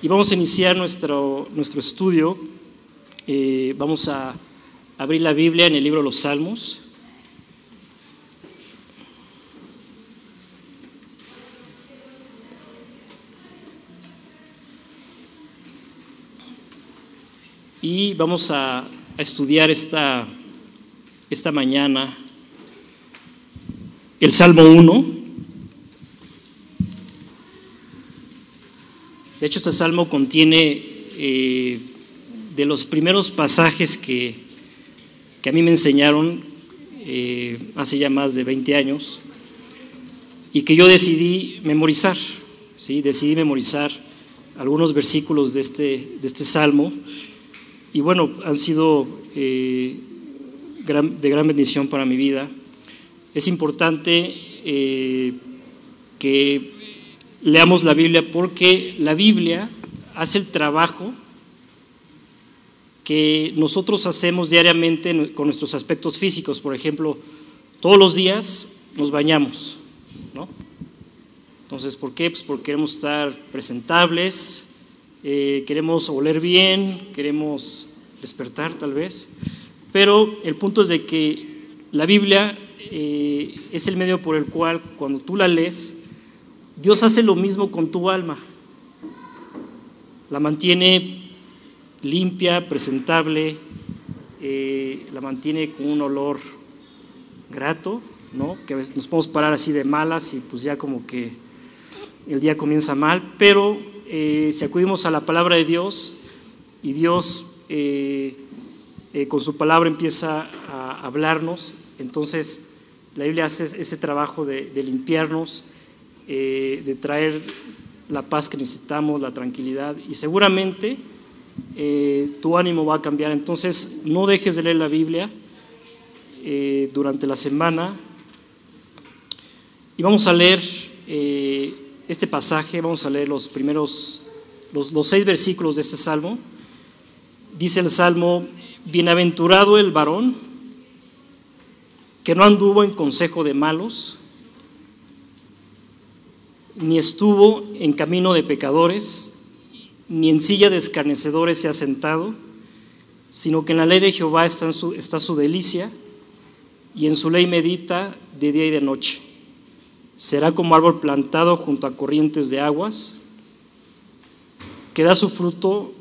y vamos a iniciar nuestro, nuestro estudio. Eh, vamos a abrir la Biblia en el libro de los Salmos. Y vamos a, estudiar esta, esta mañana el Salmo 1. De hecho, este salmo contiene eh, de los primeros pasajes que, que, a mí me enseñaron eh, hace ya más de 20 años y que yo decidí memorizar. ¿sí? Decidí memorizar algunos versículos de este, de este salmo y bueno, han sido eh, de gran bendición para mi vida. Es importante que leamos la Biblia porque la Biblia hace el trabajo que nosotros hacemos diariamente con nuestros aspectos físicos. Por ejemplo, todos los días nos bañamos, ¿no? Entonces, ¿por qué? Pues porque queremos estar presentables, eh, queremos oler bien, queremos despertar tal vez, pero el punto es de que la Biblia eh, es el medio por el cual cuando tú la lees, Dios hace lo mismo con tu alma. La mantiene limpia, presentable, eh, la mantiene con un olor grato, ¿no? Que a veces nos podemos parar así de malas y pues ya como que el día comienza mal, pero eh, si acudimos a la palabra de Dios y Dios eh, con su palabra empieza a hablarnos, entonces la Biblia hace ese trabajo de limpiarnos, eh, de traer la paz que necesitamos, la tranquilidad y seguramente eh, tu ánimo va a cambiar. Entonces no dejes de leer la Biblia eh, durante la semana y vamos a leer este pasaje, vamos a leer los primeros, los seis versículos de este salmo. Dice el salmo, bienaventurado el varón que no anduvo en consejo de malos, ni estuvo en camino de pecadores, ni en silla de escarnecedores se ha sentado, sino que en la ley de Jehová está su, delicia, y en su ley medita de día y de noche. Será como árbol plantado junto a corrientes de aguas, que da su fruto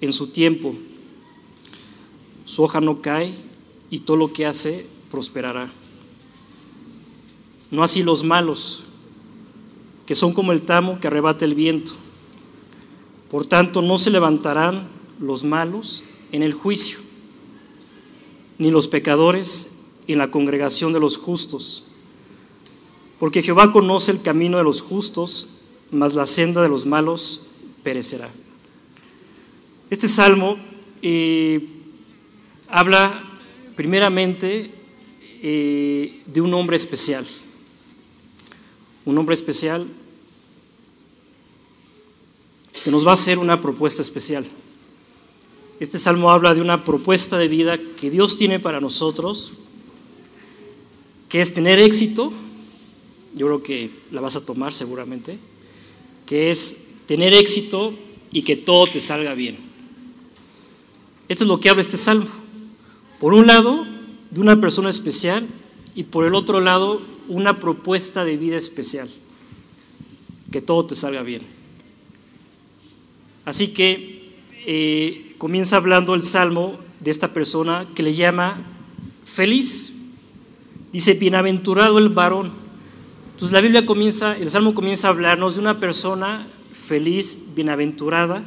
en su tiempo. Su hoja no cae y todo lo que hace prosperará. No así los malos, que son como el tamo que arrebata el viento. Por tanto, no se levantarán los malos en el juicio, ni los pecadores en la congregación de los justos. Porque Jehová conoce el camino de los justos, mas la senda de los malos perecerá. Este salmo eh, habla primeramente eh, de un hombre especial un hombre especial que nos va a hacer una propuesta especial. Este salmo habla de una propuesta de vida que Dios tiene para nosotros, que es tener éxito, yo creo que la vas a tomar seguramente, que es tener éxito y que todo te salga bien. Esto es lo que habla este salmo. Por un lado, de una persona especial y por el otro lado, una propuesta de vida especial, que todo te salga bien. Así que eh, comienza hablando el salmo de esta persona que le llama feliz. Dice, bienaventurado el varón. Entonces la Biblia comienza, el salmo comienza a hablarnos de una persona feliz, bienaventurada.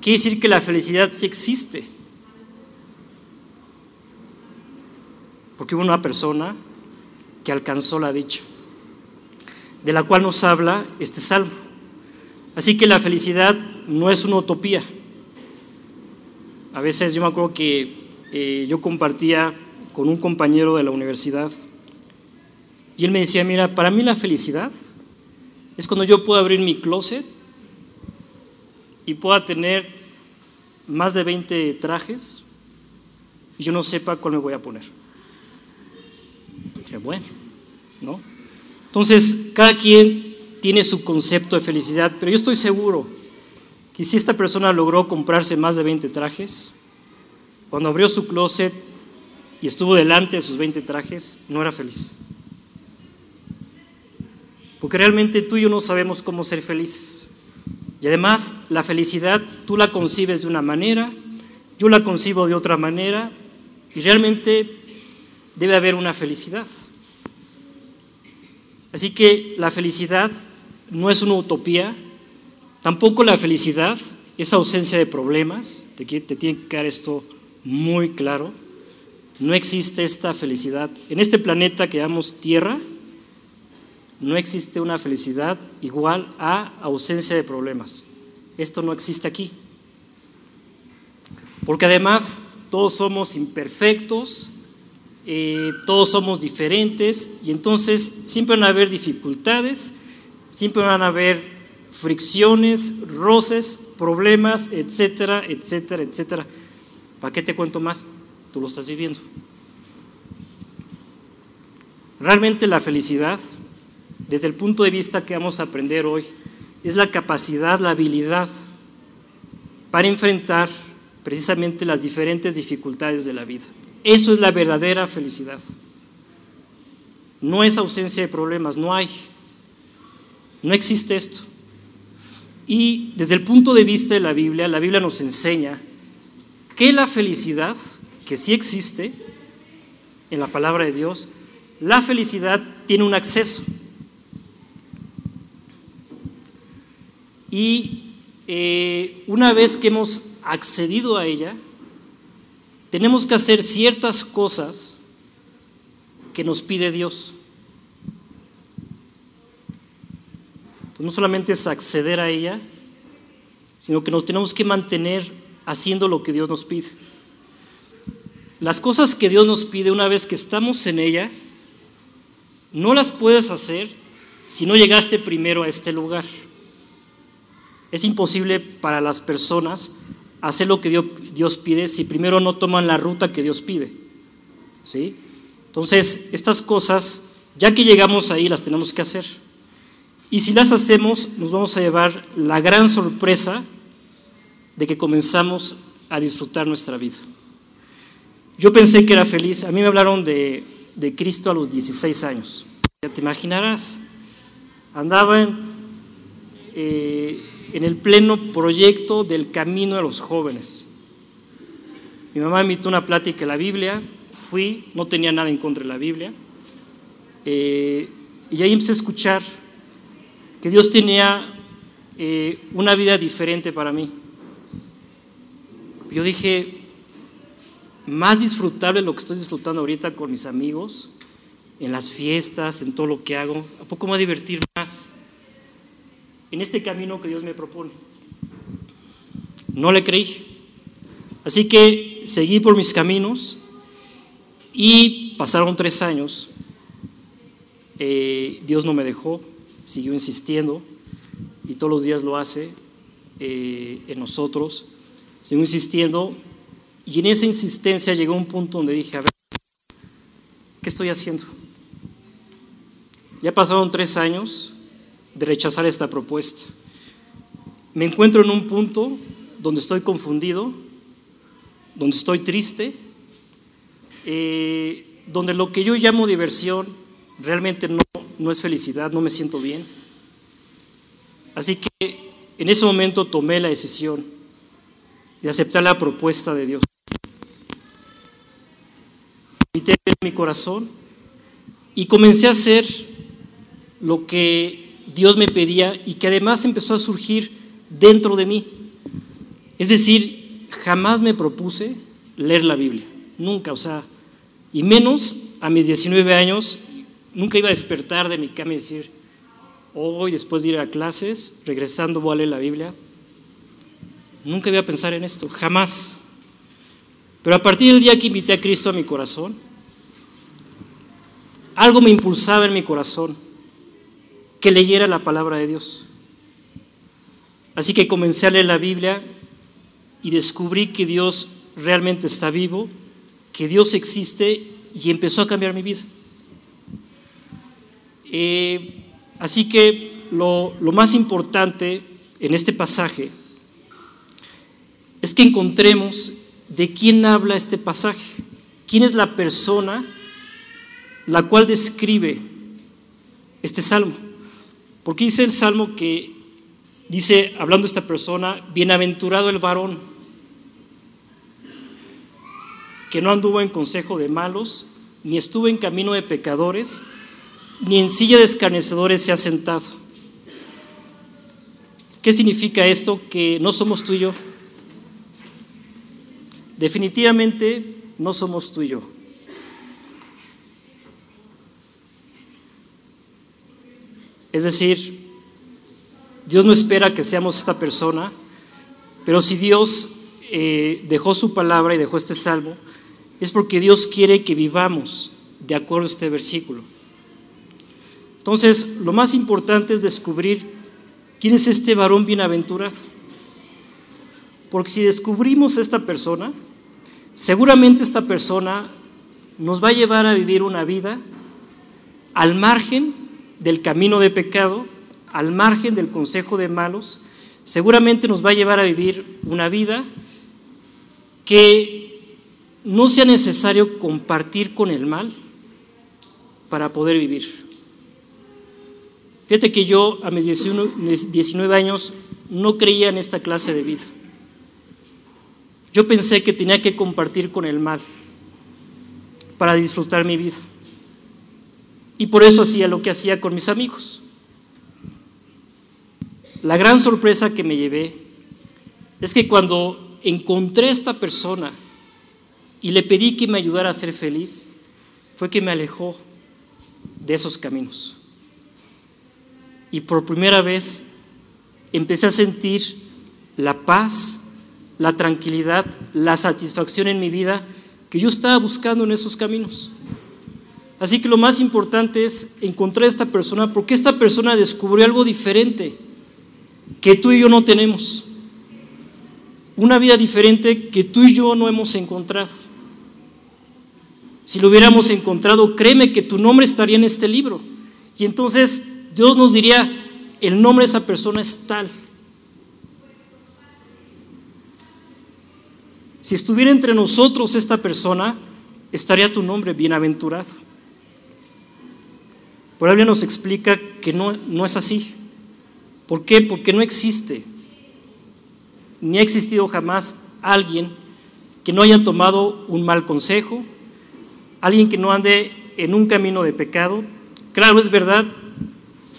Quiere decir que la felicidad sí existe. Porque hubo una persona que alcanzó la dicha, de la cual nos habla este salmo. Así que la felicidad no es una utopía. A veces yo me acuerdo que eh, yo compartía con un compañero de la universidad y él me decía, mira, para mí la felicidad es cuando yo puedo abrir mi closet y pueda tener más de 20 trajes y yo no sepa cuál me voy a poner bueno, ¿no? Entonces, cada quien tiene su concepto de felicidad, pero yo estoy seguro que si esta persona logró comprarse más de 20 trajes, cuando abrió su closet y estuvo delante de sus 20 trajes, no era feliz. Porque realmente tú y yo no sabemos cómo ser felices. Y además, la felicidad tú la concibes de una manera, yo la concibo de otra manera, y realmente debe haber una felicidad. Así que la felicidad no es una utopía, tampoco la felicidad es ausencia de problemas, te, te tiene que quedar esto muy claro. No existe esta felicidad. En este planeta que llamamos Tierra, no existe una felicidad igual a ausencia de problemas. Esto no existe aquí. Porque además todos somos imperfectos, eh, todos somos diferentes y entonces siempre van a haber dificultades, siempre van a haber fricciones, roces, problemas, etcétera, etcétera, etcétera. ¿Para qué te cuento más? Tú lo estás viviendo. Realmente la felicidad, desde el punto de vista que vamos a aprender hoy, es la capacidad, la habilidad para enfrentar precisamente las diferentes dificultades de la vida. Eso es la verdadera felicidad. No es ausencia de problemas, no hay. No existe esto. Y desde el punto de vista de la Biblia, la Biblia nos enseña que la felicidad, que sí existe en la palabra de Dios, la felicidad tiene un acceso. Y eh, una vez que hemos accedido a ella, tenemos que hacer ciertas cosas que nos pide Dios. no solamente es acceder a ella, sino que nos tenemos que mantener haciendo lo que Dios nos pide. Las cosas que Dios nos pide una vez que estamos en ella, no las puedes hacer si no llegaste primero a este lugar. Es imposible para las personas hacer lo que Dios, pide si primero no toman la ruta que Dios pide. ¿Sí? Entonces, estas cosas, ya que llegamos ahí, las tenemos que hacer. Y si las hacemos, nos vamos a llevar la gran sorpresa de que comenzamos a disfrutar nuestra vida. Yo pensé que era feliz. A mí me hablaron de, Cristo a los 16 años. Ya te imaginarás. Andaba en, eh, en el pleno proyecto del camino de los jóvenes. Mi mamá me invitó una plática de la Biblia, fui, no tenía nada en contra de la Biblia, eh, y ahí empecé a escuchar que Dios tenía eh, una vida diferente para mí. Yo dije, más disfrutable lo que estoy disfrutando ahorita con mis amigos, en las fiestas, en todo lo que hago, ¿a poco me voy a divertir más? En este camino que Dios me propone. No le creí. Así que seguí por mis caminos y pasaron tres años. Eh, Dios no me dejó, siguió insistiendo y todos los días lo hace eh, en nosotros. Siguió insistiendo y en esa insistencia llegó un punto donde dije, a ver, ¿qué estoy haciendo? Ya pasaron tres años de rechazar esta propuesta. Me encuentro en un punto donde estoy confundido, donde estoy triste, eh, donde lo que yo llamo diversión realmente no, no es felicidad, no me siento bien. Así que en ese momento tomé la decisión de aceptar la propuesta de Dios. Invité mi corazón y comencé a hacer lo que Dios me pedía y que además empezó a surgir dentro de mí. Es decir, jamás me propuse leer la Biblia, nunca, o sea, y menos a mis 19 años, nunca iba a despertar de mi cama y decir, hoy después de ir a clases, regresando voy a leer la Biblia. Nunca iba a pensar en esto, jamás. Pero a partir del día que invité a Cristo a mi corazón, algo me impulsaba en mi corazón que leyera la palabra de Dios. Así que comencé a leer la Biblia y descubrí que Dios realmente está vivo, que Dios existe y empezó a cambiar mi vida. Eh, así que lo, lo más importante en este pasaje es que encontremos de quién habla este pasaje, quién es la persona la cual describe este salmo. Porque dice el salmo que, dice, hablando esta persona, bienaventurado el varón, que no anduvo en consejo de malos, ni estuvo en camino de pecadores, ni en silla de escarnecedores se ha sentado. ¿Qué significa esto? Que no somos tú y yo. Definitivamente no somos tú y yo. Es decir, Dios no espera que seamos esta persona, pero si Dios eh, dejó su palabra y dejó este salmo, es porque Dios quiere que vivamos de acuerdo a este versículo. Entonces, lo más importante es descubrir quién es este varón bienaventurado. Porque si descubrimos esta persona, seguramente esta persona nos va a llevar a vivir una vida al margen del camino de pecado, al margen del consejo de malos, seguramente nos va a llevar a vivir una vida que no sea necesario compartir con el mal para poder vivir. Fíjate que yo a mis 19 años no creía en esta clase de vida. Yo pensé que tenía que compartir con el mal para disfrutar mi vida. Y por eso hacía lo que hacía con mis amigos. La gran sorpresa que me llevé es que cuando encontré a esta persona y le pedí que me ayudara a ser feliz, fue que me alejó de esos caminos. Y por primera vez empecé a sentir la paz, la tranquilidad, la satisfacción en mi vida que yo estaba buscando en esos caminos. Así que lo más importante es encontrar a esta persona porque esta persona descubrió algo diferente que tú y yo no tenemos. Una vida diferente que tú y yo no hemos encontrado. Si lo hubiéramos encontrado, créeme que tu nombre estaría en este libro. Y entonces Dios nos diría, el nombre de esa persona es tal. Si estuviera entre nosotros esta persona, estaría tu nombre bienaventurado. Por Biblia nos explica que no, no es así. ¿Por qué? Porque no existe, ni ha existido jamás alguien que no haya tomado un mal consejo, alguien que no ande en un camino de pecado. Claro, es verdad,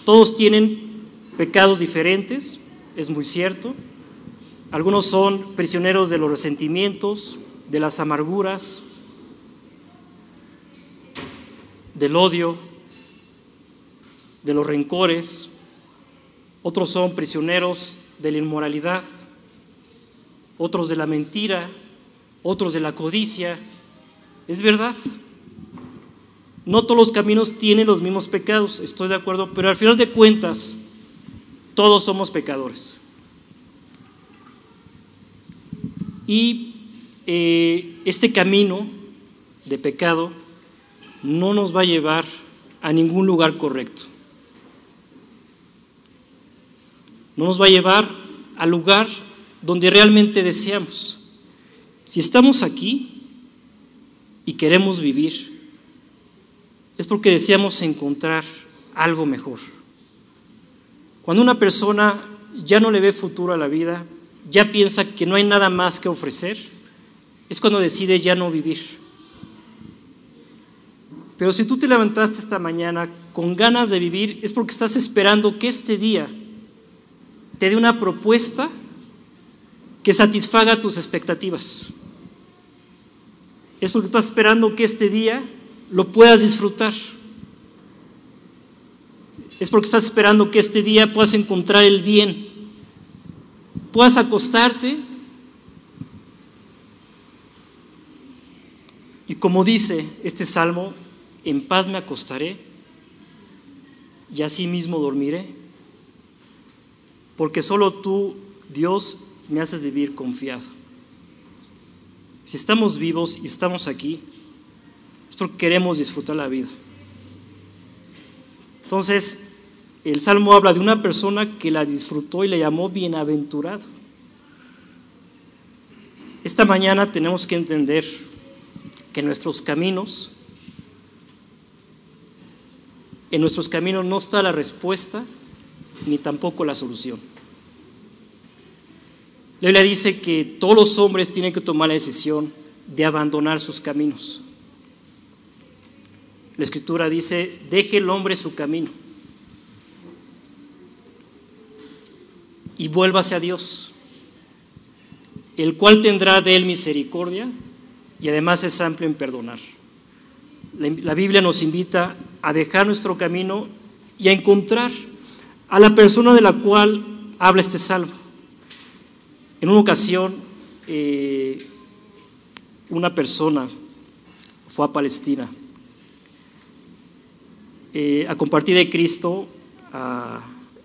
todos tienen pecados diferentes, es muy cierto. Algunos son prisioneros de los resentimientos, de las amarguras, del odio, de los rencores, otros son prisioneros de la inmoralidad, otros de la mentira, otros de la codicia. Es verdad. No todos los caminos tienen los mismos pecados, estoy de acuerdo, pero al final de cuentas, todos somos pecadores. Y eh, este camino de pecado no nos va a llevar a ningún lugar correcto. No nos va a llevar al lugar donde realmente deseamos. Si estamos aquí y queremos vivir, es porque deseamos encontrar algo mejor. Cuando una persona ya no le ve futuro a la vida, ya piensa que no hay nada más que ofrecer, es cuando decide ya no vivir. Pero si tú te levantaste esta mañana con ganas de vivir, es porque estás esperando que este día te dé una propuesta que satisfaga tus expectativas. Es porque estás esperando que este día lo puedas disfrutar. Es porque estás esperando que este día puedas encontrar el bien. Puedas acostarte y como dice este salmo, en paz me acostaré y así mismo dormiré porque solo tú, Dios, me haces vivir confiado. Si estamos vivos y estamos aquí, es porque queremos disfrutar la vida. Entonces, el Salmo habla de una persona que la disfrutó y le llamó bienaventurado. esta mañana tenemos que entender que nuestros caminos, en nuestros caminos no está la respuesta ni tampoco la solución. La Biblia dice que todos los hombres tienen que tomar la decisión de abandonar sus caminos. La escritura dice, deje el hombre su camino y vuélvase a Dios, el cual tendrá de él misericordia y además es amplio en perdonar. La Biblia nos invita a dejar nuestro camino y a encontrar a la persona de la cual habla este salmo. En una ocasión, eh, una persona fue a Palestina eh, a compartir de Cristo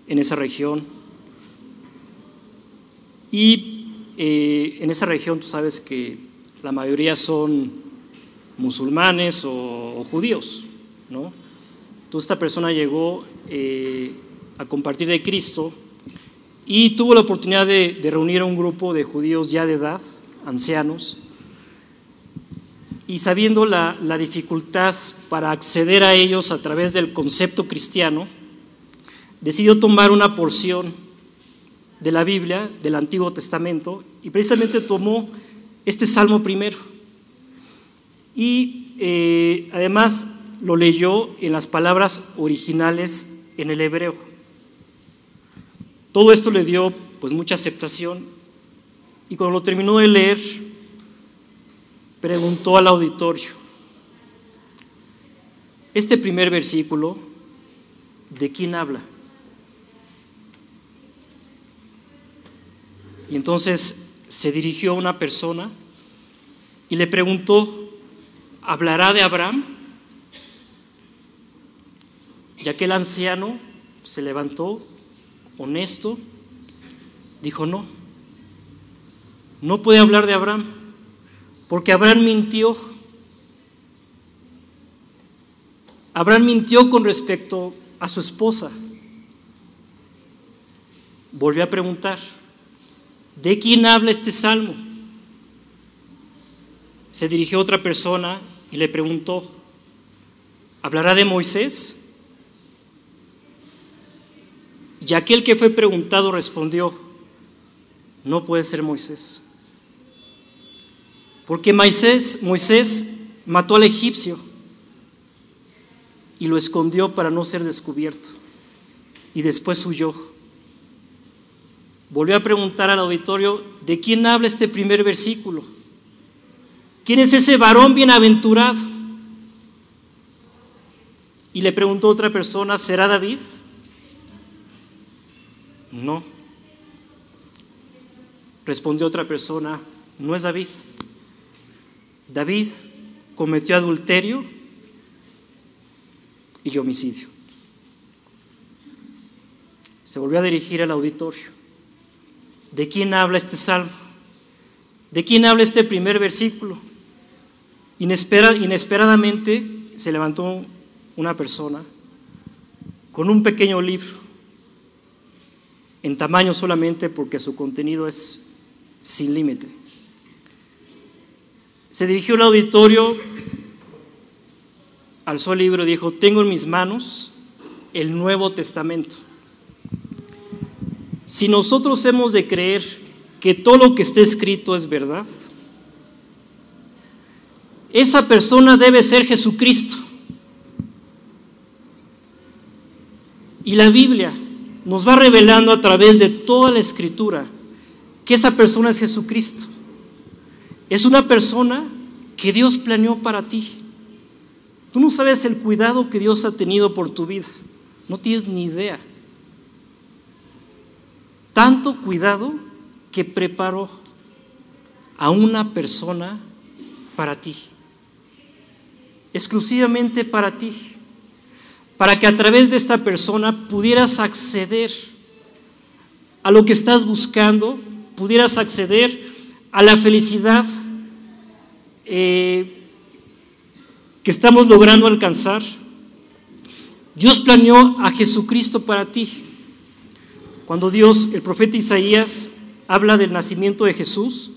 en esa región. Y eh, en esa región tú sabes que la mayoría son musulmanes o, judíos, ¿no? Entonces esta persona llegó a compartir de Cristo y tuvo la oportunidad de, reunir a un grupo de judíos ya de edad, ancianos, y sabiendo la, dificultad para acceder a ellos a través del concepto cristiano, decidió tomar una porción de la Biblia, del Antiguo Testamento, y precisamente tomó este Salmo primero. Y eh, además lo leyó en las palabras originales en el hebreo. Todo esto le dio pues mucha aceptación y cuando lo terminó de leer, preguntó al auditorio, este primer versículo, ¿de quién habla? Y entonces se dirigió a una persona y le preguntó, ¿hablará de Abraham? Y aquel anciano se levantó, honesto, dijo, no, no puede hablar de Abraham porque Abraham mintió. Abraham mintió con respecto a su esposa. Volvió a preguntar, ¿de quién habla este salmo? Se dirigió a otra persona y le preguntó, ¿hablará de Moisés? Y aquel que fue preguntado respondió, no puede ser Moisés. Porque Moisés, Moisés mató al egipcio y lo escondió para no ser descubierto. Y después huyó. Volvió a preguntar al auditorio, ¿de quién habla este primer versículo? ¿Quién es ese varón bienaventurado? Y le preguntó otra persona, ¿será David? No. Respondió otra persona, no es David. David cometió adulterio y homicidio. Se volvió a dirigir al auditorio. ¿De quién habla este salmo? ¿De quién habla este primer versículo? inesperadamente se levantó una persona con un pequeño libro, en tamaño solamente porque su contenido es sin límite se dirigió al auditorio, alzó el libro y dijo, tengo en mis manos el Nuevo Testamento. Si nosotros hemos de creer que todo lo que está escrito es verdad, esa persona debe ser Jesucristo. Y la Biblia nos va revelando a través de toda la escritura que esa persona es Jesucristo. Es una persona que Dios planeó para ti. Tú no sabes el cuidado que Dios ha tenido por tu vida. No tienes ni idea. Tanto cuidado que preparó a una persona para ti. Exclusivamente para ti. Para que a través de esta persona pudieras acceder a lo que estás buscando, pudieras acceder a la felicidad eh, que estamos logrando alcanzar. Dios planeó a Jesucristo para ti. Cuando Dios, el profeta Isaías, habla del nacimiento de Jesús,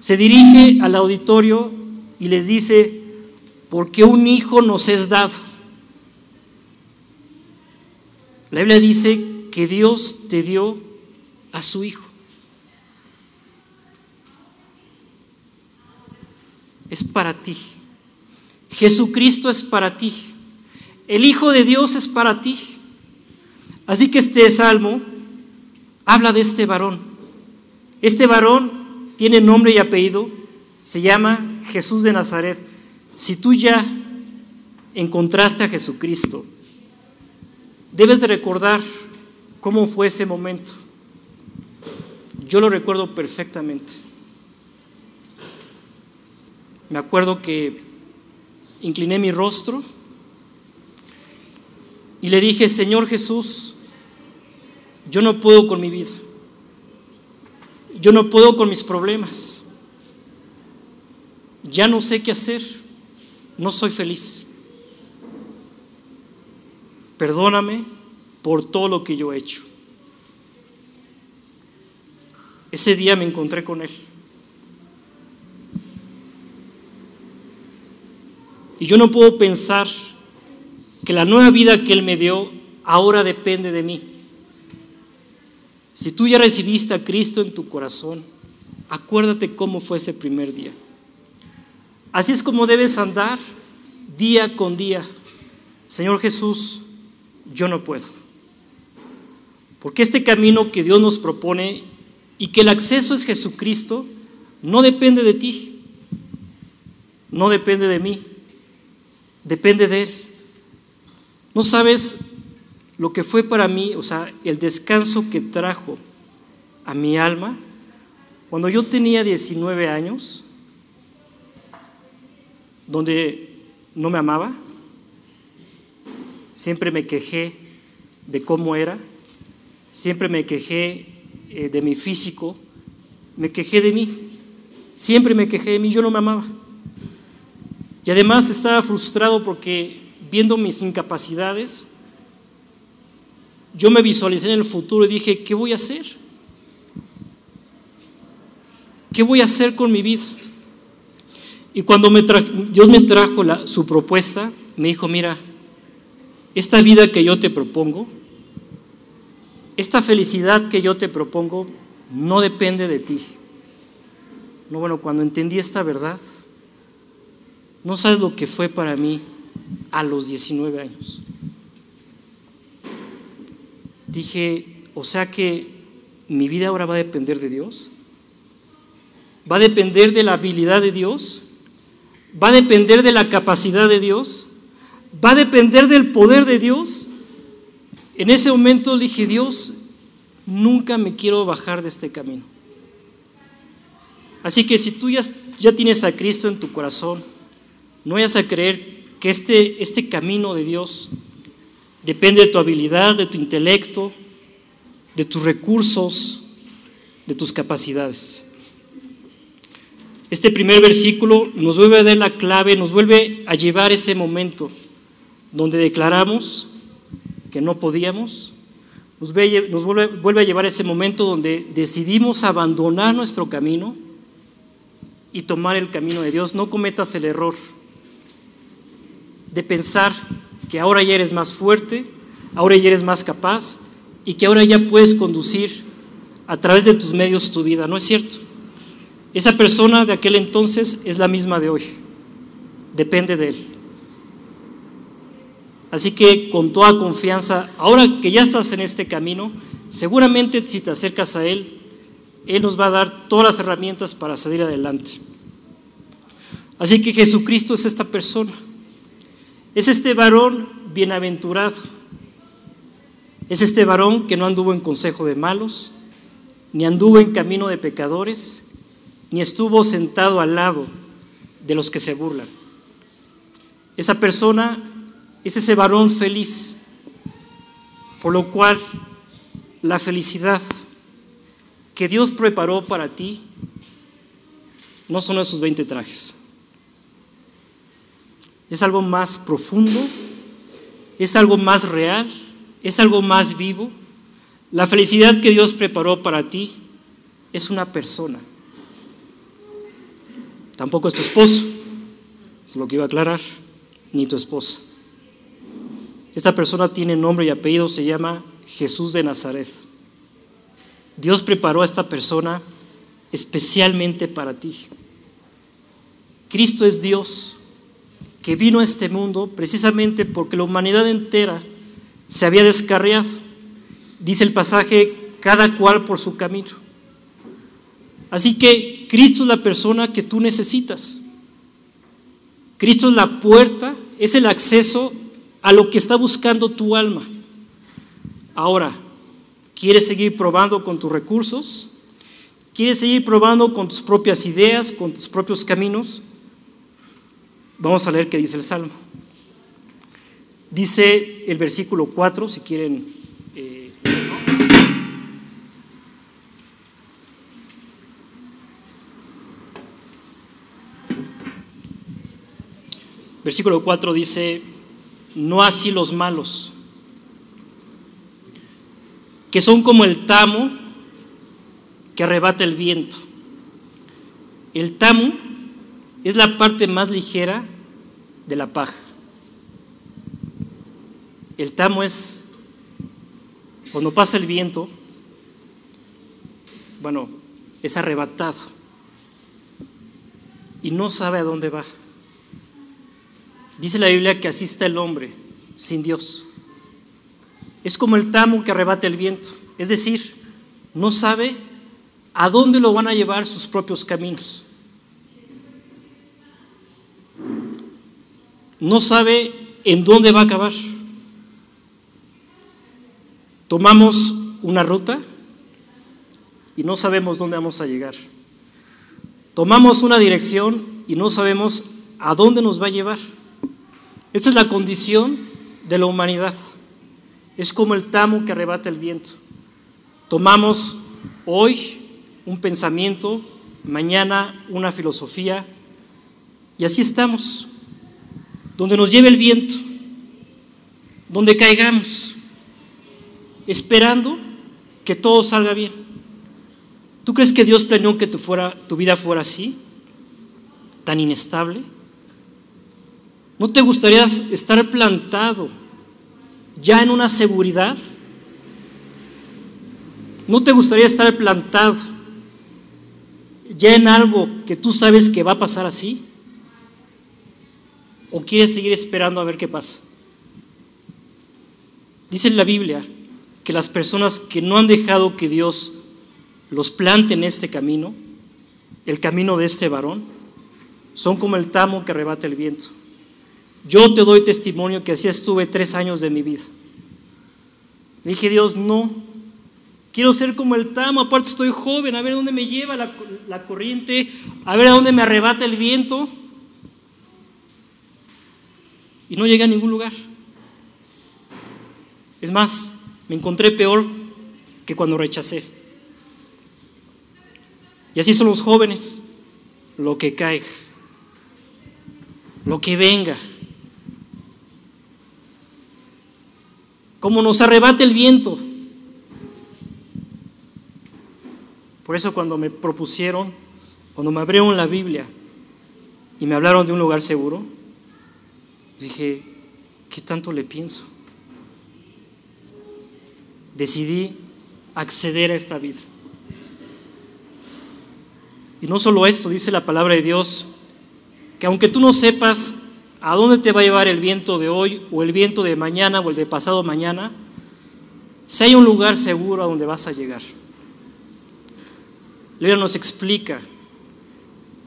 se dirige al auditorio y les dice, porque un hijo nos es dado. La Biblia dice que Dios te dio a su hijo. Es para ti. Jesucristo es para ti. El Hijo de Dios es para ti. Así que este salmo habla de este varón. Este varón tiene nombre y apellido, se llama Jesús de Nazaret. Si tú ya encontraste a Jesucristo, debes de recordar cómo fue ese momento. Yo lo recuerdo perfectamente. Me acuerdo que incliné mi rostro y le dije, Señor Jesús, yo no puedo con mi vida. Yo no puedo con mis problemas. Ya no sé qué hacer. No soy feliz. Perdóname por todo lo que yo he hecho. Ese día me encontré con Él. Y yo no puedo pensar que la nueva vida que Él me dio ahora depende de mí. Si tú ya recibiste a Cristo en tu corazón, acuérdate cómo fue ese primer día. Así es como debes andar día con día. Señor Jesús, yo no puedo. Porque este camino que Dios nos propone y que el acceso es Jesucristo, no depende de ti, no depende de mí, depende de Él. No sabes lo que fue para mí, o sea, el descanso que trajo a mi alma cuando yo tenía 19 años, donde no me amaba, siempre me quejé de cómo era, siempre me quejé eh, de mi físico, me quejé de mí, siempre me quejé de mí, yo no me amaba. Y además estaba frustrado porque viendo mis incapacidades, yo me visualicé en el futuro y dije, ¿qué voy a hacer? ¿Qué voy a hacer con mi vida? Y cuando Dios me trajo su propuesta, me dijo, mira, esta vida que yo te propongo, esta felicidad que yo te propongo, no depende de ti. No, bueno, cuando entendí esta verdad, no sabes lo que fue para mí a los 19 años dije, o sea que mi vida ahora va a depender de Dios. Va a depender de la habilidad de Dios. Va a depender de la capacidad de Dios. Va a depender del poder de Dios. En ese momento dije, Dios, nunca me quiero bajar de este camino. Así que si tú ya, tienes a Cristo en tu corazón, no vayas a creer que este, este camino de Dios Depende de tu habilidad, de tu intelecto, de tus recursos, de tus capacidades. Este primer versículo nos vuelve a dar la clave, nos vuelve a llevar ese momento donde declaramos que no podíamos, nos, vuelve, a llevar ese momento donde decidimos abandonar nuestro camino y tomar el camino de Dios. No cometas el error de pensar que ahora ya eres más fuerte, ahora ya eres más capaz y que ahora ya puedes conducir a través de tus medios tu vida. ¿No es cierto? Esa persona de aquel entonces es la misma de hoy. Depende de él. Así que con toda confianza, ahora que ya estás en este camino, seguramente si te acercas a Él, Él nos va a dar todas las herramientas para salir adelante. Así que Jesucristo es esta persona. Es este varón bienaventurado. Es este varón que no anduvo en consejo de malos, ni anduvo en camino de pecadores, ni estuvo sentado al lado de los que se burlan. Esa persona es ese varón feliz, por lo cual la felicidad que Dios preparó para ti no son esos 20 trajes. Es algo más profundo, es algo más real, es algo más vivo. La felicidad que Dios preparó para ti es una persona. Tampoco es tu esposo, es lo que iba a aclarar, ni tu esposa. Esta persona tiene nombre y apellido, se llama Jesús de Nazaret. Dios preparó a esta persona especialmente para ti. Cristo es Dios que vino a este mundo precisamente porque la humanidad entera se había descarriado. Dice el pasaje, cada cual por su camino. Así que Cristo es la persona que tú necesitas. Cristo es la puerta, es el acceso a lo que está buscando tu alma. Ahora, ¿quieres seguir probando con tus recursos? ¿Quieres seguir probando con tus propias ideas, con tus propios caminos? Vamos a leer qué dice el Salmo. Dice el versículo 4, si quieren Versículo 4 dice, no así los malos, que son como el tamo que arrebata el viento. El tamo es la parte más ligera de la paja. El tamo es cuando pasa el viento, bueno, es arrebatado y no sabe a dónde va. Dice la Biblia que así está el hombre sin Dios. Es como el tamo que arrebata el viento. Es decir, no sabe a dónde lo van a llevar sus propios caminos. No sabe en dónde va a acabar. Tomamos una ruta y no sabemos dónde vamos a llegar. Tomamos una dirección y no sabemos a dónde nos va a llevar. Esa es la condición de la humanidad. Es como el tamo que arrebata el viento. Tomamos hoy un pensamiento, mañana una filosofía, y así estamos, donde nos lleve el viento, donde caigamos, esperando que todo salga bien. ¿Tú crees que Dios planeó que tu, tu vida fuera así, tan inestable? ¿No te gustaría estar plantado ya en una seguridad? ¿No te gustaría estar plantado ya en algo que tú sabes que va a pasar así? ¿O quieres seguir esperando a ver qué pasa? Dice la Biblia que las personas que no han dejado que Dios los plante en este camino, el camino de este varón, son como el tamo que arrebata el viento. Yo te doy testimonio que así estuve tres años de mi vida. dije, Dios, no. Quiero ser como el tamo, aparte estoy joven, a ver dónde me lleva la, la corriente, a ver a dónde me arrebata el viento. Y no llegué a ningún lugar. Es más, me encontré peor que cuando rechacé. Y así son los jóvenes, lo que caiga, lo que venga. Como nos arrebate el viento. Por eso cuando me propusieron, cuando me abrieron la Biblia y me hablaron de un lugar seguro, dije, ¿qué tanto le pienso? Decidí acceder a esta vida. Y no solo esto, dice la palabra de Dios, que aunque tú no sepas ¿A dónde te va a llevar el viento de hoy o el viento de mañana o el de pasado mañana? Si hay un lugar seguro a donde vas a llegar. Lea nos explica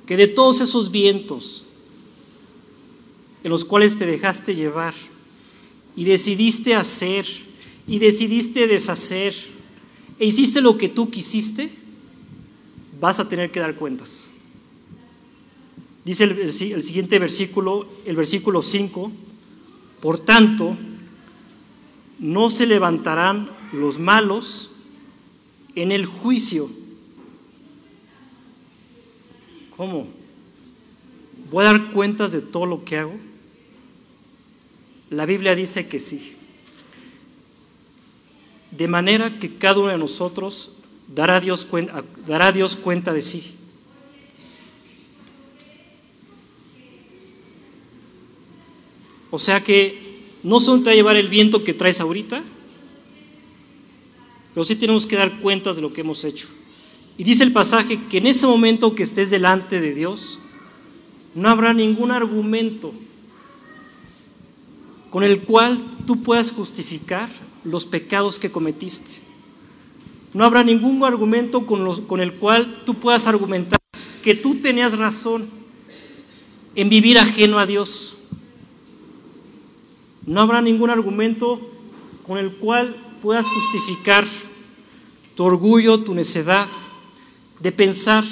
que de todos esos vientos en los cuales te dejaste llevar y decidiste hacer y decidiste deshacer e hiciste lo que tú quisiste, vas a tener que dar cuentas. Dice el, siguiente versículo, el versículo 5, por tanto, no se levantarán los malos en el juicio. ¿Cómo? ¿Voy a dar cuentas de todo lo que hago? La Biblia dice que sí. De manera que cada uno de nosotros dará Dios, dará Dios cuenta de sí. O sea que no solo te va a llevar el viento que traes ahorita, pero sí tenemos que dar cuentas de lo que hemos hecho. Y dice el pasaje que en ese momento que estés delante de Dios, no habrá ningún argumento con el cual tú puedas justificar los pecados que cometiste. No habrá ningún argumento con, con, el cual tú puedas argumentar que tú tenías razón en vivir ajeno a Dios. No habrá ningún argumento con el cual puedas justificar tu orgullo, tu necedad, de pensar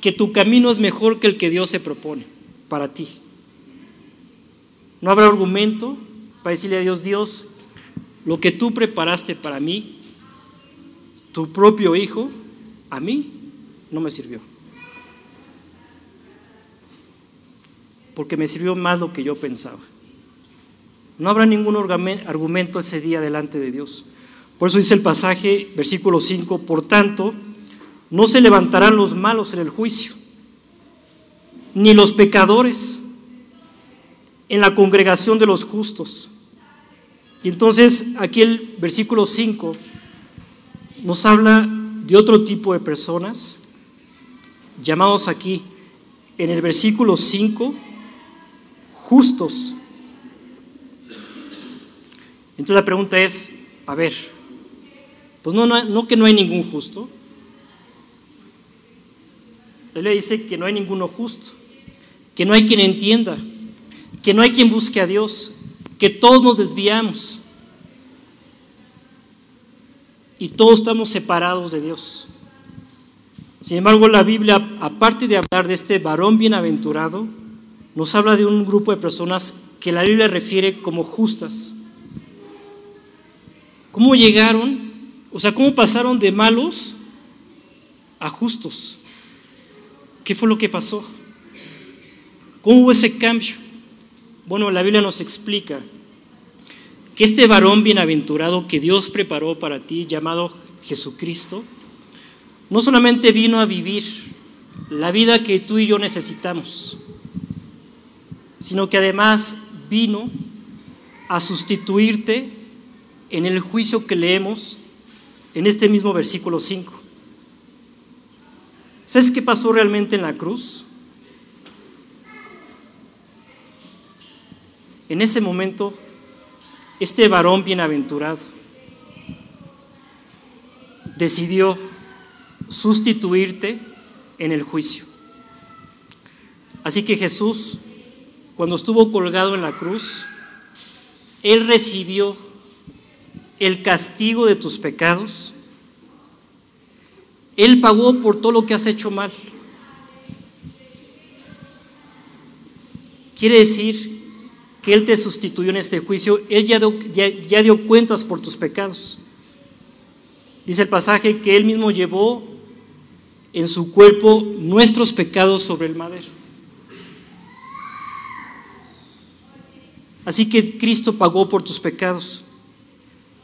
que tu camino es mejor que el que Dios se propone para ti. No habrá argumento para decirle a Dios, Dios, lo que tú preparaste para mí, tu propio hijo, a mí no me sirvió. Porque me sirvió más lo que yo pensaba. No habrá ningún argumento ese día delante de Dios. Por eso dice el pasaje, versículo 5, por tanto, no se levantarán los malos en el juicio, ni los pecadores en la congregación de los justos. Y entonces aquí el versículo 5 nos habla de otro tipo de personas, llamados aquí en el versículo 5 justos. Entonces la pregunta es, a ver, pues no, que no hay ningún justo. Él le dice que no hay ninguno justo, que no hay quien entienda, que no hay quien busque a Dios, que todos nos desviamos y todos estamos separados de Dios. Sin embargo, la Biblia, aparte de hablar de este varón bienaventurado, nos habla de un grupo de personas que la Biblia refiere como justas. ¿Cómo llegaron? O sea, ¿cómo pasaron de malos a justos? ¿Qué fue lo que pasó? ¿Cómo hubo ese cambio? Bueno, la Biblia nos explica que este varón bienaventurado que Dios preparó para ti, llamado Jesucristo, no solamente vino a vivir la vida que tú y yo necesitamos, sino que además vino a sustituirte en el juicio que leemos en este mismo versículo 5. ¿Sabes qué pasó realmente en la cruz? En ese momento, este varón bienaventurado decidió sustituirte en el juicio. Así que Jesús, cuando estuvo colgado en la cruz, Él recibió el castigo de tus pecados. Él pagó por todo lo que has hecho mal. Quiere decir que Él te sustituyó en este juicio. Él ya dio, cuentas por tus pecados. Dice el pasaje que Él mismo llevó en su cuerpo nuestros pecados sobre el madero. Así que Cristo pagó por tus pecados.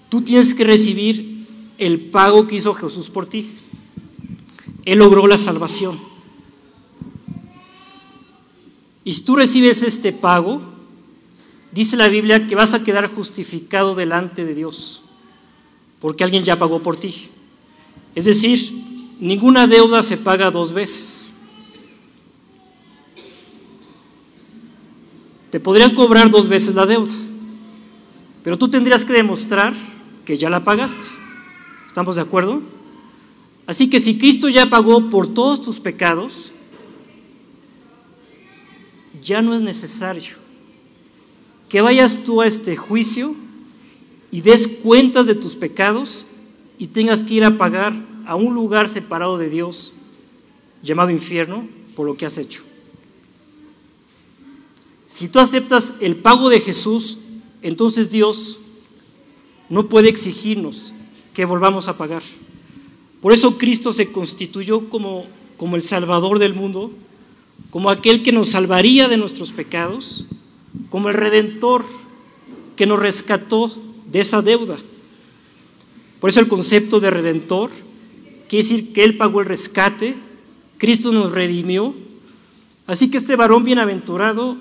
Tú tienes que recibir el pago que hizo Jesús por ti. Él logró la salvación. Y si tú recibes este pago, dice la Biblia que vas a quedar justificado delante de Dios, porque alguien ya pagó por ti. Es decir, ninguna deuda se paga dos veces. Te podrían cobrar dos veces la deuda, pero tú tendrías que demostrar que ya la pagaste. ¿Estamos de acuerdo? Así que si Cristo ya pagó por todos tus pecados, ya no es necesario que vayas tú a este juicio y des cuentas de tus pecados y tengas que ir a pagar a un lugar separado de Dios llamado infierno por lo que has hecho. Si tú aceptas el pago de Jesús, entonces Dios no puede exigirnos que volvamos a pagar. Por eso Cristo se constituyó como, como el Salvador del mundo, como aquel que nos salvaría de nuestros pecados, como el Redentor que nos rescató de esa deuda. Por eso el concepto de Redentor quiere decir que Él pagó el rescate, Cristo nos redimió. Así que este varón bienaventurado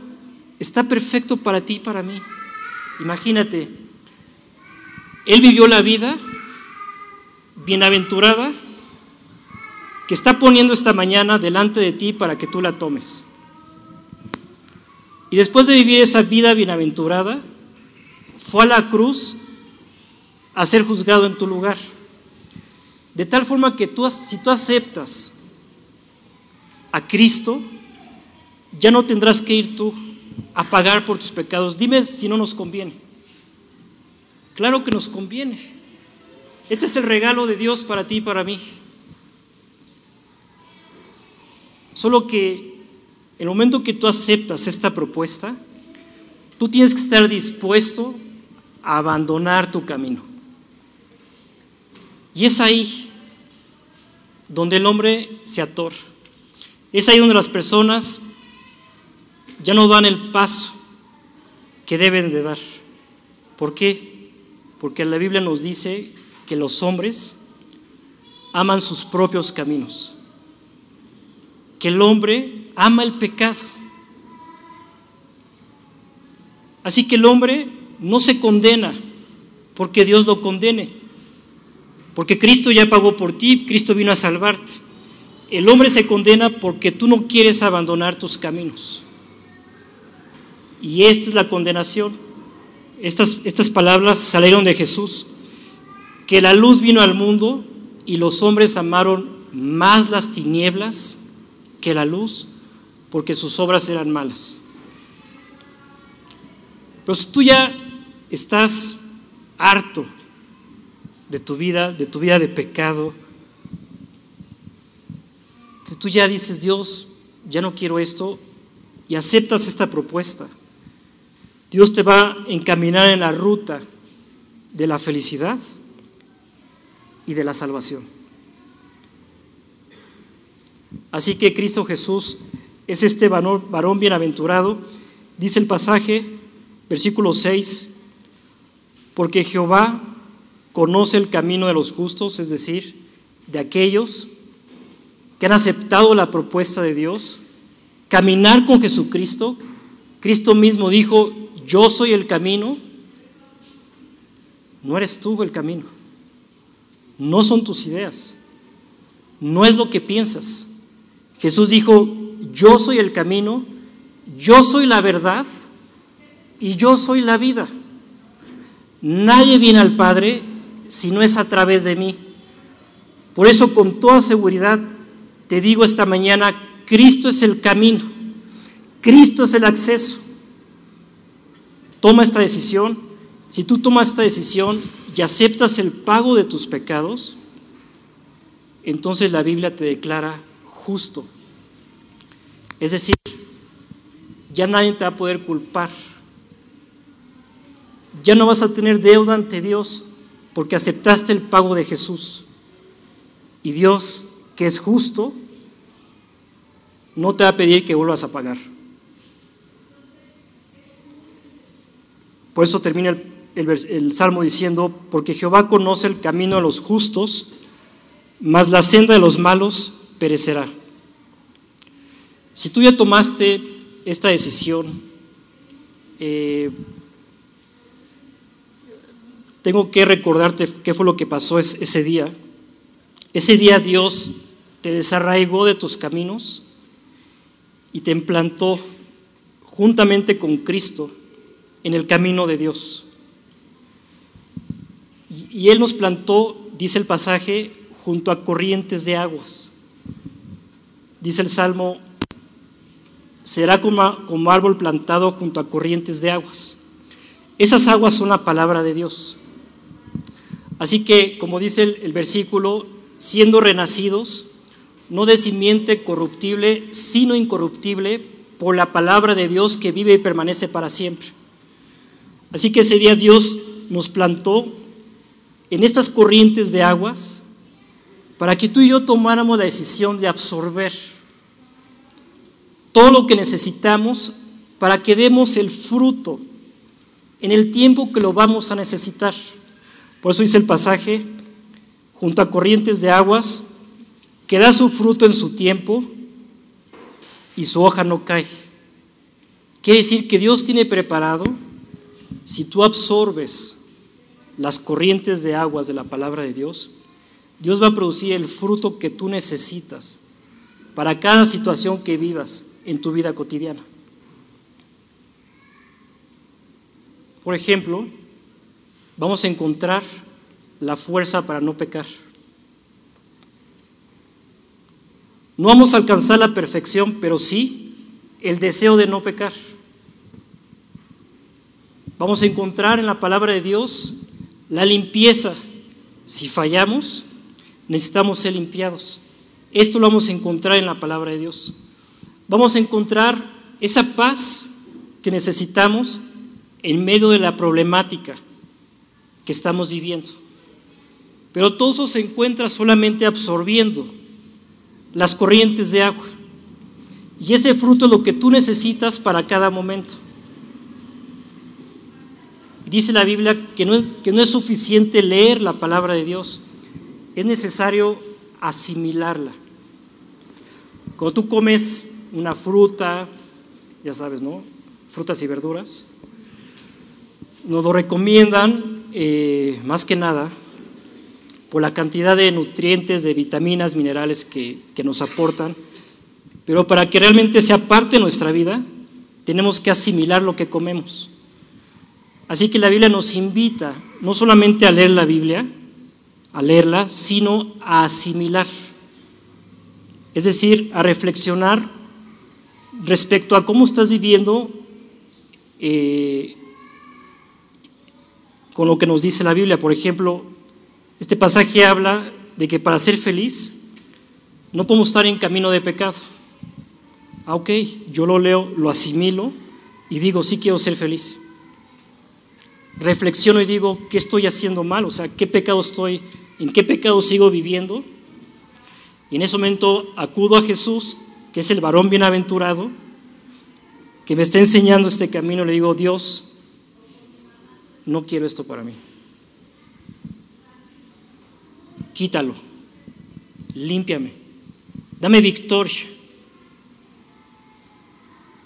está perfecto para ti y para mí. Imagínate, Él vivió la vida bienaventurada que está poniendo esta mañana delante de ti para que tú la tomes. Y después de vivir esa vida bienaventurada, fue a la cruz a ser juzgado en tu lugar. De tal forma que tú, si tú aceptas a Cristo, ya no tendrás que ir tú a pagar por tus pecados. Dime si no nos conviene. Claro que nos conviene. Este es el regalo de Dios para ti y para mí. Solo que el momento que tú aceptas esta propuesta, tú tienes que estar dispuesto a abandonar tu camino. Y es ahí donde el hombre se atora. Es ahí donde las personas ya no dan el paso que deben de dar. ¿Por qué? Porque la Biblia nos dice que los hombres aman sus propios caminos que el hombre ama el pecado. Así que el hombre no se condena porque Dios lo condene, porque Cristo ya pagó por ti, Cristo vino a salvarte. El hombre se condena porque tú no quieres abandonar tus caminos. Y esta es la condenación. Estas, estas palabras salieron de Jesús, que la luz vino al mundo y los hombres amaron más las tinieblas que la luz, porque sus obras eran malas. Pero si tú ya estás harto de tu vida, de tu vida de pecado, si tú ya dices, Dios, ya no quiero esto, y aceptas esta propuesta, Dios te va a encaminar en la ruta de la felicidad y de la salvación. Así que Cristo Jesús es este varón, bienaventurado, dice el pasaje, versículo 6, porque Jehová conoce el camino de los justos, es decir, de aquellos que han aceptado la propuesta de Dios, caminar con Jesucristo. Cristo mismo dijo, yo soy el camino, no eres tú el camino, no son tus ideas, no es lo que piensas, Jesús dijo, yo soy el camino, yo soy la verdad y yo soy la vida. Nadie viene al Padre si no es a través de mí. Por eso con toda seguridad te digo esta mañana, Cristo es el camino, Cristo es el acceso. Toma esta decisión. Si tú tomas esta decisión y aceptas el pago de tus pecados, entonces la Biblia te declara justo. Es decir, ya nadie te va a poder culpar. Ya no vas a tener deuda ante Dios porque aceptaste el pago de Jesús. Y Dios, que es justo, no te va a pedir que vuelvas a pagar. Por eso termina el, Salmo diciendo, porque Jehová conoce el camino de los justos, mas la senda de los malos perecerá. Si tú ya tomaste esta decisión, eh, tengo que recordarte qué fue lo que pasó ese día. Ese día Dios te desarraigó de tus caminos y te implantó juntamente con Cristo en el camino de Dios. Y, Él nos plantó, dice el pasaje, junto a corrientes de aguas. Dice el Salmo será como, árbol plantado junto a corrientes de aguas. Esas aguas son la palabra de Dios. Así que, como dice el, el, versículo, siendo renacidos, no de simiente corruptible, sino incorruptible, por la palabra de Dios que vive y permanece para siempre. Así que ese día Dios nos plantó en estas corrientes de aguas para que tú y yo tomáramos la decisión de absorber todo lo que necesitamos para que demos el fruto en el tiempo que lo vamos a necesitar. Por eso dice el pasaje, junto a corrientes de aguas, que da su fruto en su tiempo y su hoja no cae. Quiere decir que Dios tiene preparado si tú absorbes las corrientes de aguas de la palabra de Dios, Dios va a producir el fruto que tú necesitas para cada situación que vivas en tu vida cotidiana. Por ejemplo, vamos a encontrar la fuerza para no pecar. No vamos a alcanzar la perfección, pero sí el deseo de no pecar. Vamos a encontrar en la palabra de Dios la limpieza. Si fallamos, necesitamos ser limpiados. Esto lo vamos a encontrar en la palabra de Dios. Vamos a encontrar esa paz que necesitamos en medio de la problemática que estamos viviendo. Pero todo eso se encuentra solamente absorbiendo las corrientes de agua. Y ese fruto es lo que tú necesitas para cada momento. Dice la Biblia que no, es suficiente leer la palabra de Dios, es necesario asimilarla. Cuando tú comes una fruta, ya sabes, ¿no? Frutas y verduras, nos lo recomiendan eh, más que nada por la cantidad de nutrientes, de vitaminas, minerales que nos aportan, pero para que realmente sea parte de nuestra vida, tenemos que asimilar lo que comemos. Así que la Biblia nos invita no solamente a leer la Biblia, a leerla, sino a asimilar. Es decir, a reflexionar respecto a cómo estás viviendo eh, con lo que nos dice la Biblia. Por ejemplo, este pasaje habla de que para ser feliz no podemos estar en camino de pecado. Ah, ok, yo lo leo, lo asimilo y digo, sí quiero ser feliz reflexiono y digo, ¿qué estoy haciendo mal? O sea, ¿qué pecado estoy, en qué pecado sigo viviendo? Y en ese momento acudo a Jesús, que es el varón bienaventurado, que me está enseñando este camino, le digo, Dios, no quiero esto para mí. Quítalo, límpiame, dame victoria.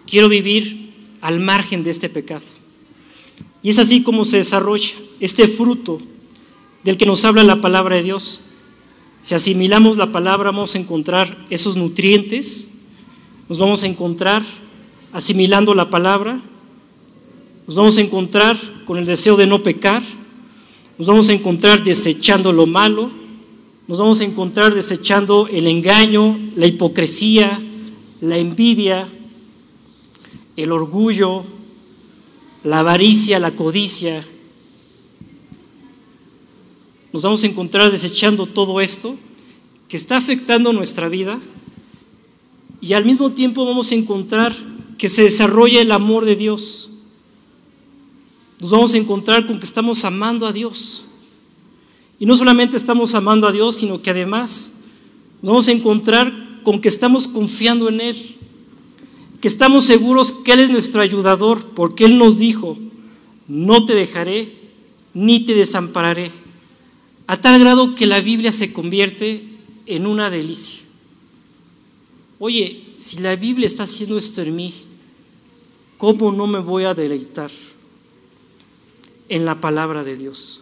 Quiero vivir al margen de este pecado. Y es así como se desarrolla este fruto del que nos habla la palabra de Dios. Si asimilamos la palabra vamos a encontrar esos nutrientes, nos vamos a encontrar asimilando la palabra, nos vamos a encontrar con el deseo de no pecar, nos vamos a encontrar desechando lo malo, nos vamos a encontrar desechando el engaño, la hipocresía, la envidia, el orgullo, la avaricia, la codicia. Nos vamos a encontrar desechando todo esto que está afectando nuestra vida y al mismo tiempo vamos a encontrar que se desarrolla el amor de Dios. Nos vamos a encontrar con que estamos amando a Dios. Y no solamente estamos amando a Dios, sino que además nos vamos a encontrar con que estamos confiando en Él que estamos seguros que Él es nuestro ayudador, porque Él nos dijo, no te dejaré ni te desampararé, a tal grado que la Biblia se convierte en una delicia. Oye, si la Biblia está haciendo esto en mí, ¿cómo no me voy a deleitar en la palabra de Dios?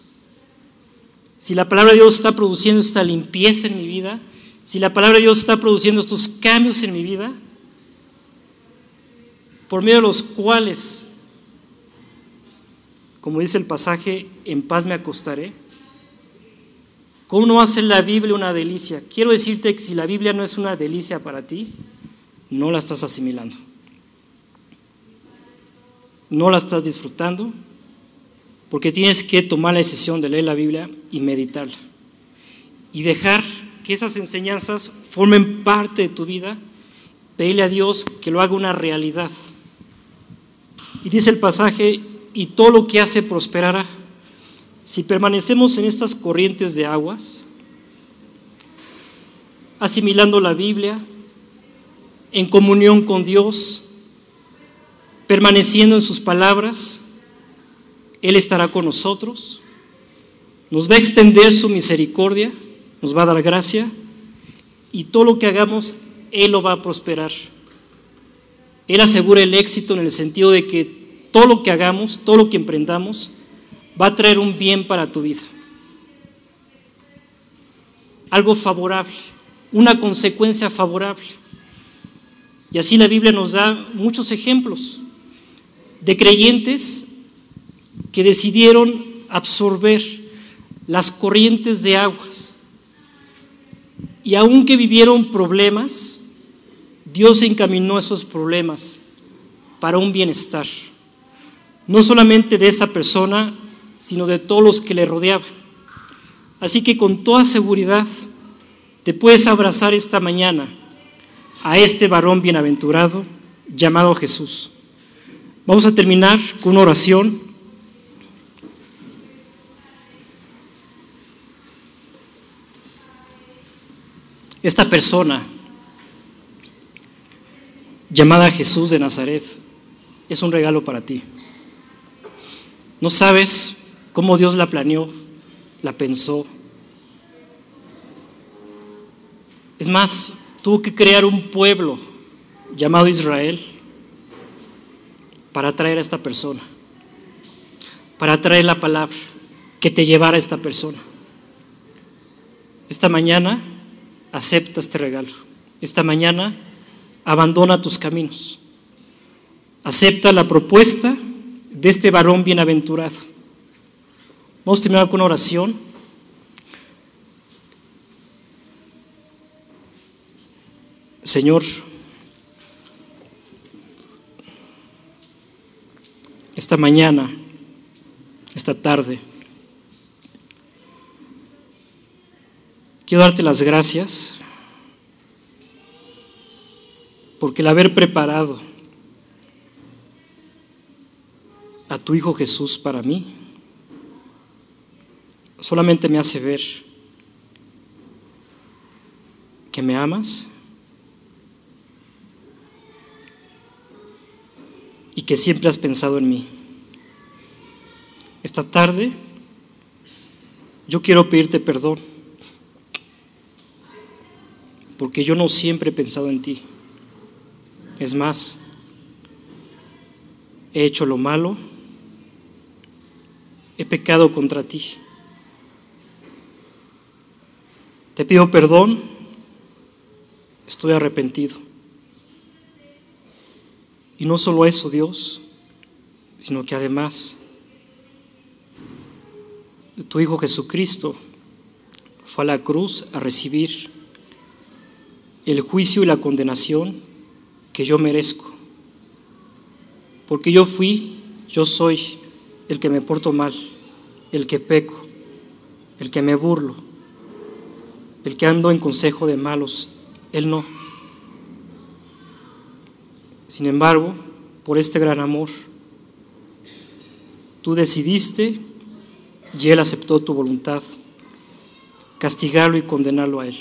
Si la palabra de Dios está produciendo esta limpieza en mi vida, si la palabra de Dios está produciendo estos cambios en mi vida, por medio de los cuales, como dice el pasaje, en paz me acostaré. ¿Cómo no hace la Biblia una delicia? Quiero decirte que si la Biblia no es una delicia para ti, no la estás asimilando. No la estás disfrutando, porque tienes que tomar la decisión de leer la Biblia y meditarla. Y dejar que esas enseñanzas formen parte de tu vida, pedirle a Dios que lo haga una realidad. Y dice el pasaje, y todo lo que hace prosperará. Si permanecemos en estas corrientes de aguas, asimilando la Biblia, en comunión con Dios, permaneciendo en sus palabras, Él estará con nosotros, nos va a extender su misericordia, nos va a dar gracia, y todo lo que hagamos, Él lo va a prosperar. Él asegura el éxito en el sentido de que todo lo que hagamos, todo lo que emprendamos, va a traer un bien para tu vida. Algo favorable, una consecuencia favorable. Y así la Biblia nos da muchos ejemplos de creyentes que decidieron absorber las corrientes de aguas. Y aunque vivieron problemas, Dios encaminó esos problemas para un bienestar, no solamente de esa persona, sino de todos los que le rodeaban. Así que con toda seguridad te puedes abrazar esta mañana a este varón bienaventurado llamado Jesús. Vamos a terminar con una oración. Esta persona llamada Jesús de Nazaret es un regalo para ti. No sabes cómo Dios la planeó, la pensó. Es más, tuvo que crear un pueblo llamado Israel para traer a esta persona, para traer la palabra que te llevara a esta persona. Esta mañana acepta este regalo. Esta mañana abandona tus caminos. Acepta la propuesta de este varón bienaventurado. Vamos a terminar con una oración. Señor, esta mañana, esta tarde, quiero darte las gracias porque el haber preparado tu Hijo Jesús para mí solamente me hace ver que me amas y que siempre has pensado en mí. Esta tarde yo quiero pedirte perdón porque yo no siempre he pensado en ti. Es más, he hecho lo malo, he pecado contra ti. Te pido perdón, estoy arrepentido. Y no solo eso, Dios, sino que además tu Hijo Jesucristo fue a la cruz a recibir el juicio y la condenación que yo merezco. Porque yo fui, yo soy el que me porto mal, el que peco, el que me burlo, el que ando en consejo de malos. Él no. Sin embargo, por este gran amor, tú decidiste y Él aceptó tu voluntad, castigarlo y condenarlo a Él,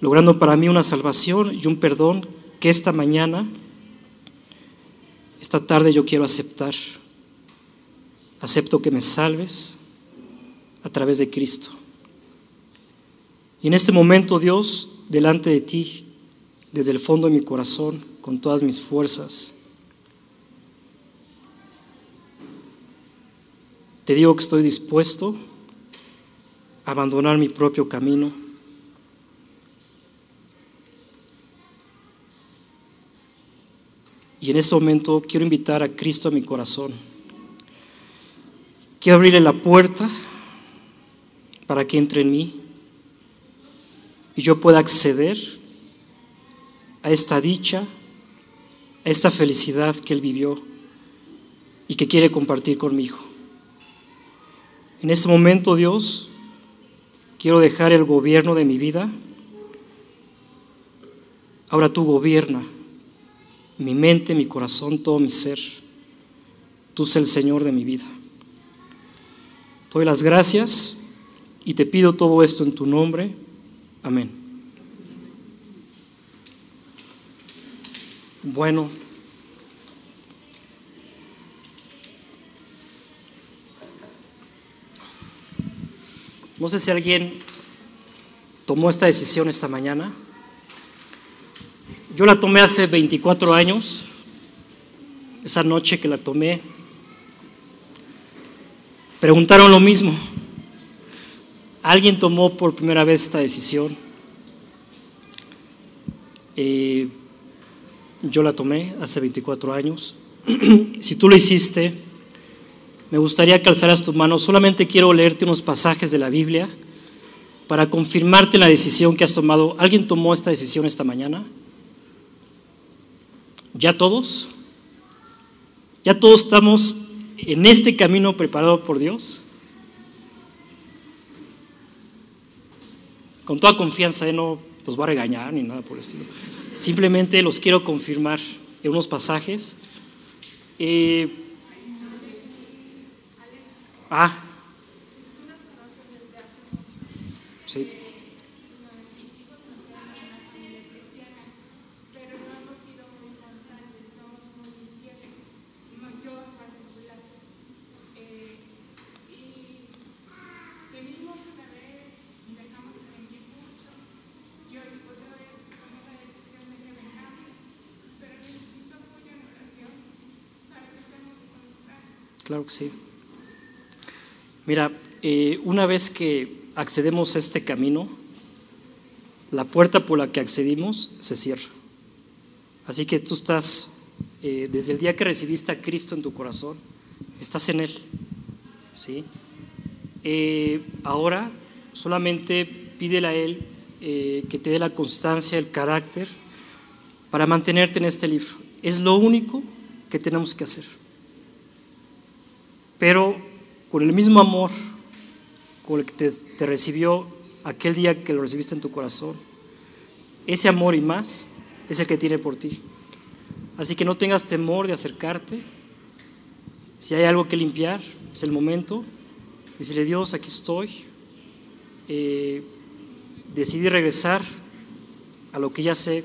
logrando para mí una salvación y un perdón que esta mañana, esta tarde yo quiero aceptar. Acepto que me salves a través de Cristo. Y en este momento, Dios, delante de ti, desde el fondo de mi corazón, con todas mis fuerzas, te digo que estoy dispuesto a abandonar mi propio camino Y en este momento quiero invitar a Cristo a mi corazón. Quiero abrirle la puerta para que entre en mí y yo pueda acceder a esta dicha, a esta felicidad que Él vivió y que quiere compartir conmigo. En este momento, Dios, quiero dejar el gobierno de mi vida. Ahora tú gobierna mi mente, mi corazón, todo mi ser. Tú eres el Señor de mi vida. Doy las gracias y te pido todo esto en tu nombre. Amén. Bueno. No sé si alguien tomó esta decisión esta mañana. Yo la tomé hace 24 años. esa noche que la tomé, preguntaron lo mismo. ¿Alguien tomó por primera vez esta decisión? Eh, yo la tomé hace 24 años. si tú lo hiciste, me gustaría que alzaras tu mano. Solamente quiero leerte unos pasajes de la Biblia para confirmarte la decisión que has tomado. ¿Alguien tomó esta decisión esta mañana? ¿Ya todos? ¿Ya todos estamos en este camino preparado por Dios? Con toda confianza, ¿eh? no los va a regañar ni nada por el estilo. Simplemente los quiero confirmar en unos pasajes. Eh, ah, sí. Claro que sí. Mira, eh, una vez que accedemos a este camino, la puerta por la que accedimos se cierra. Así que tú estás, eh, desde el día que recibiste a Cristo en tu corazón, estás en Él. ¿sí? Eh, ahora solamente pídele a Él que te dé la constancia, el carácter para mantenerte en este libro. Es lo único que tenemos que hacer pero con el mismo amor con el que te, recibió aquel día que lo recibiste en tu corazón, ese amor y más es el que tiene por ti. Así que no tengas temor de acercarte. Si hay algo que limpiar, es el momento. Decirle, Dios, aquí estoy. Eh, decidí regresar a lo que ya sé,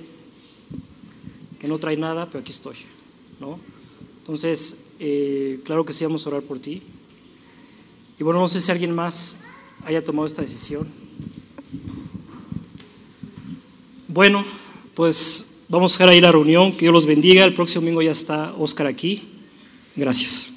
que no trae nada, pero aquí estoy. ¿no? Entonces, eh, claro que sí vamos a orar por ti. Y bueno, no sé si alguien más haya tomado esta decisión. Bueno, pues vamos a dejar ahí la reunión. Que Dios los bendiga. El próximo domingo ya está Oscar aquí. Gracias.